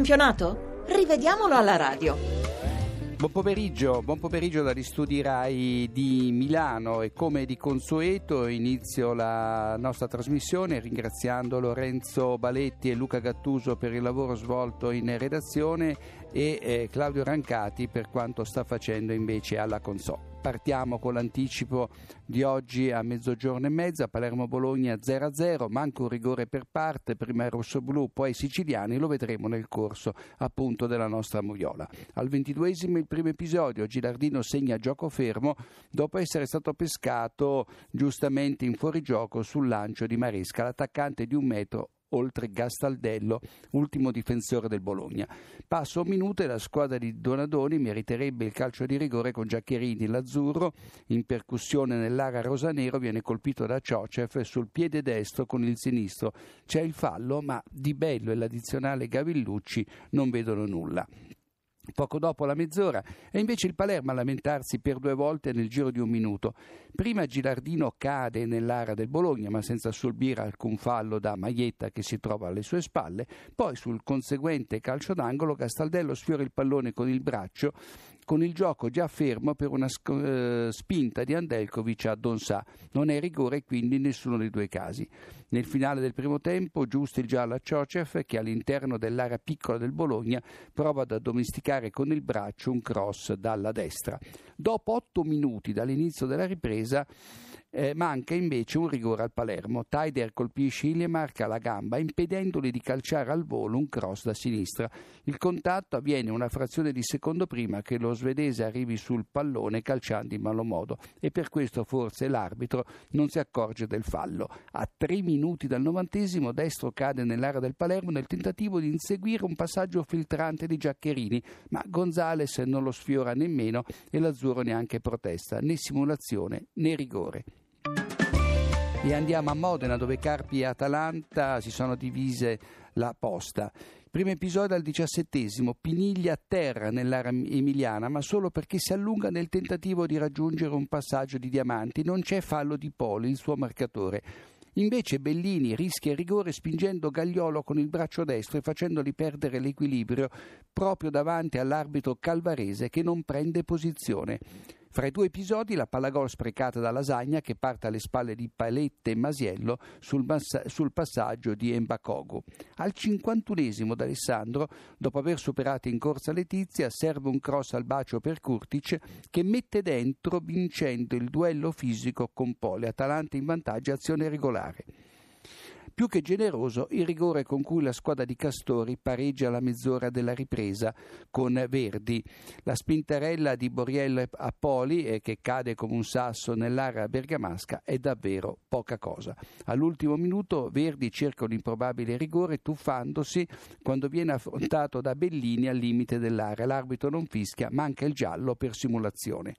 campionato? Rivediamolo alla radio. Buon pomeriggio, buon pomeriggio dagli studi RAI di Milano e come di consueto inizio la nostra trasmissione ringraziando Lorenzo Baletti e Luca Gattuso per il lavoro svolto in redazione e eh, Claudio Rancati per quanto sta facendo invece alla console. Partiamo con l'anticipo di oggi a mezzogiorno e mezza, Palermo-Bologna 0-0, manca un rigore per parte, prima i rossoblù, poi i siciliani, lo vedremo nel corso appunto della nostra moviola. Al ventiduesimo il primo episodio, Gilardino segna gioco fermo dopo essere stato pescato giustamente in fuorigioco sul lancio di Maresca, l'attaccante di un metro oltre Gastaldello, ultimo difensore del Bologna. Passo un minuto e la squadra di Donadoni meriterebbe il calcio di rigore con Giaccherini. L'azzurro, in percussione nell'area rosanero, viene colpito da Ciocev sul piede destro con il sinistro. C'è il fallo, ma Di Bello e l'addizionale Gavillucci non vedono nulla poco dopo la mezz'ora, e invece il Palermo a lamentarsi per due volte nel giro di un minuto. Prima Gilardino cade nell'area del Bologna, ma senza subire alcun fallo da Maietta che si trova alle sue spalle, poi sul conseguente calcio d'angolo Castaldello sfiora il pallone con il braccio con il gioco già fermo per una uh, spinta di Andelkovic a Donsà. Non è rigore quindi in nessuno dei due casi. Nel finale del primo tempo, giusto il giallo a Ciocev che all'interno dell'area piccola del Bologna prova ad addomesticare con il braccio un cross dalla destra. Dopo otto minuti dall'inizio della ripresa, eh, manca invece un rigore al Palermo. Taider colpisce Iliemark alla gamba impedendogli di calciare al volo un cross da sinistra. Il contatto avviene una frazione di secondo prima che lo svedese arrivi sul pallone calciando in malo modo e per questo forse l'arbitro non si accorge del fallo. A tre minuti dal novantesimo destro cade nell'area del Palermo nel tentativo di inseguire un passaggio filtrante di Giaccherini, ma Gonzales non lo sfiora nemmeno e l'azzurro neanche protesta, né simulazione né rigore. E andiamo a Modena dove Carpi e Atalanta si sono divise la posta. Primo episodio al diciassettesimo, Piniglia a terra nell'area emiliana, ma solo perché si allunga nel tentativo di raggiungere un passaggio di diamanti. Non c'è fallo di Poli, il suo marcatore. Invece Bellini rischia rigore spingendo Gagliolo con il braccio destro e facendogli perdere l'equilibrio proprio davanti all'arbitro calvarese che non prende posizione. Fra i due episodi la pallagol sprecata da Lasagna che parte alle spalle di Palette e Masiello sul, massa- sul passaggio di Embacogo. Al 51esimo d'Alessandro, dopo aver superato in corsa Letizia, serve un cross al bacio per Kurtic che mette dentro vincendo il duello fisico con Pole, Atalanta in vantaggio azione regolare. Più che generoso il rigore con cui la squadra di Castori pareggia alla mezz'ora della ripresa con Verdi. La spintarella di Boriello a Poli, eh, che cade come un sasso nell'area bergamasca, è davvero poca cosa. All'ultimo minuto Verdi cerca un improbabile rigore tuffandosi quando viene affrontato da Bellini al limite dell'area. L'arbitro non fischia, manca il giallo per simulazione.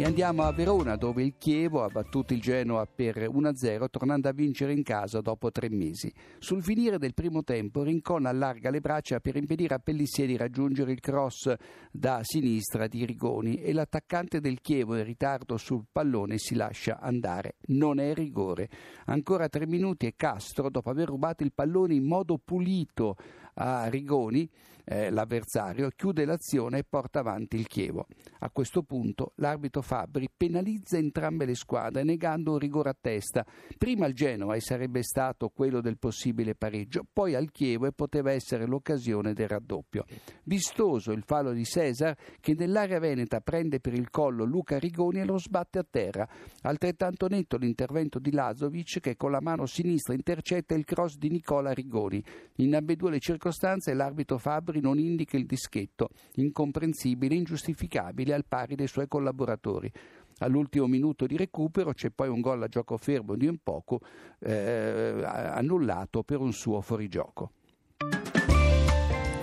E andiamo a Verona dove il Chievo ha battuto il Genoa per 1-0 tornando a vincere in casa dopo tre mesi. Sul finire del primo tempo Rincon allarga le braccia per impedire a Pellissier di raggiungere il cross da sinistra di Rigoni e l'attaccante del Chievo in ritardo sul pallone si lascia andare. Non è rigore. Ancora tre minuti e Castro, dopo aver rubato il pallone in modo pulito a Rigoni, eh, l'avversario, chiude l'azione e porta avanti il Chievo. A questo punto l'arbitro Fabbri penalizza entrambe le squadre negando un rigore a testa, prima al Genoa e sarebbe stato quello del possibile pareggio, poi al Chievo e poteva essere l'occasione del raddoppio. Vistoso il fallo di Cesar che nell'area veneta prende per il collo Luca Rigoni e lo sbatte a terra. Altrettanto netto l'intervento di Lazovic che con la mano sinistra intercetta il cross di Nicola Rigoni. In ambedue le circostanze l'arbitro Fabbri Mauri non indica il dischetto, incomprensibile e ingiustificabile al pari dei suoi collaboratori. All'ultimo minuto di recupero c'è poi un gol a gioco fermo di un poco eh, annullato per un suo fuorigioco.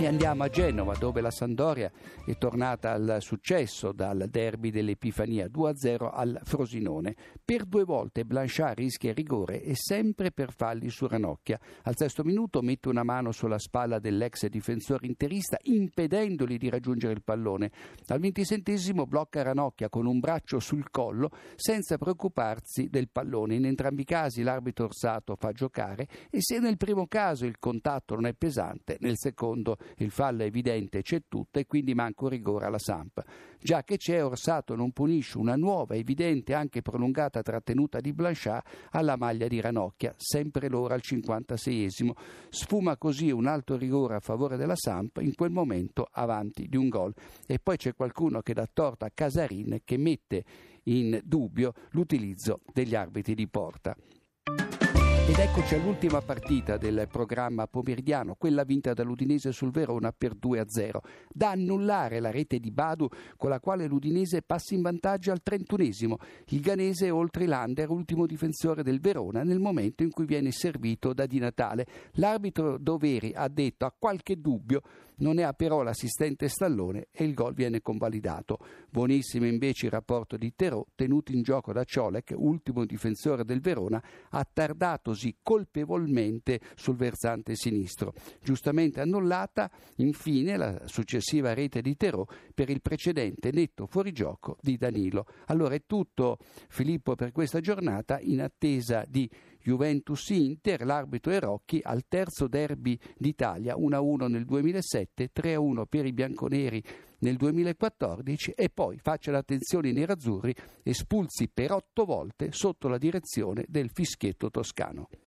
Andiamo a Genova dove la Sandoria è tornata al successo dal derby dell'Epifania 2-0 al Frosinone. Per due volte Blanchard rischia rigore e sempre per falli su Ranocchia. Al sesto minuto mette una mano sulla spalla dell'ex difensore interista impedendogli di raggiungere il pallone. Al ventisentesimo blocca Ranocchia con un braccio sul collo senza preoccuparsi del pallone. In entrambi i casi l'arbitro orsato fa giocare e se nel primo caso il contatto non è pesante, nel secondo il fallo è evidente, c'è tutto e quindi manca un rigore alla Samp. Già che c'è, Orsato non punisce una nuova, evidente e anche prolungata trattenuta di Blanchard alla maglia di Ranocchia, sempre l'ora al 56esimo. Sfuma così un alto rigore a favore della Samp, in quel momento avanti di un gol. E poi c'è qualcuno che dà torta a Casarin che mette in dubbio l'utilizzo degli arbitri di porta. Ed eccoci all'ultima partita del programma pomeridiano, quella vinta dall'Udinese sul Verona per 2-0, da annullare la rete di Badu con la quale l'Udinese passa in vantaggio al 31esimo. Il ganese oltre l'Ander, ultimo difensore del Verona, nel momento in cui viene servito da Di Natale. L'arbitro Doveri ha detto a qualche dubbio non ne ha però l'assistente Stallone e il gol viene convalidato. Buonissimo invece il rapporto di Terò, tenuto in gioco da Ciolek, ultimo difensore del Verona, attardatosi colpevolmente sul versante sinistro. Giustamente annullata, infine, la successiva rete di Terò per il precedente netto fuorigioco di Danilo. Allora è tutto, Filippo, per questa giornata in attesa di Juventus-Inter, l'arbitro è Rocchi al terzo derby d'Italia, 1-1 nel 2007, 3-1 per i bianconeri nel 2014 e poi faccia l'attenzione i nerazzurri espulsi per otto volte sotto la direzione del fischietto toscano.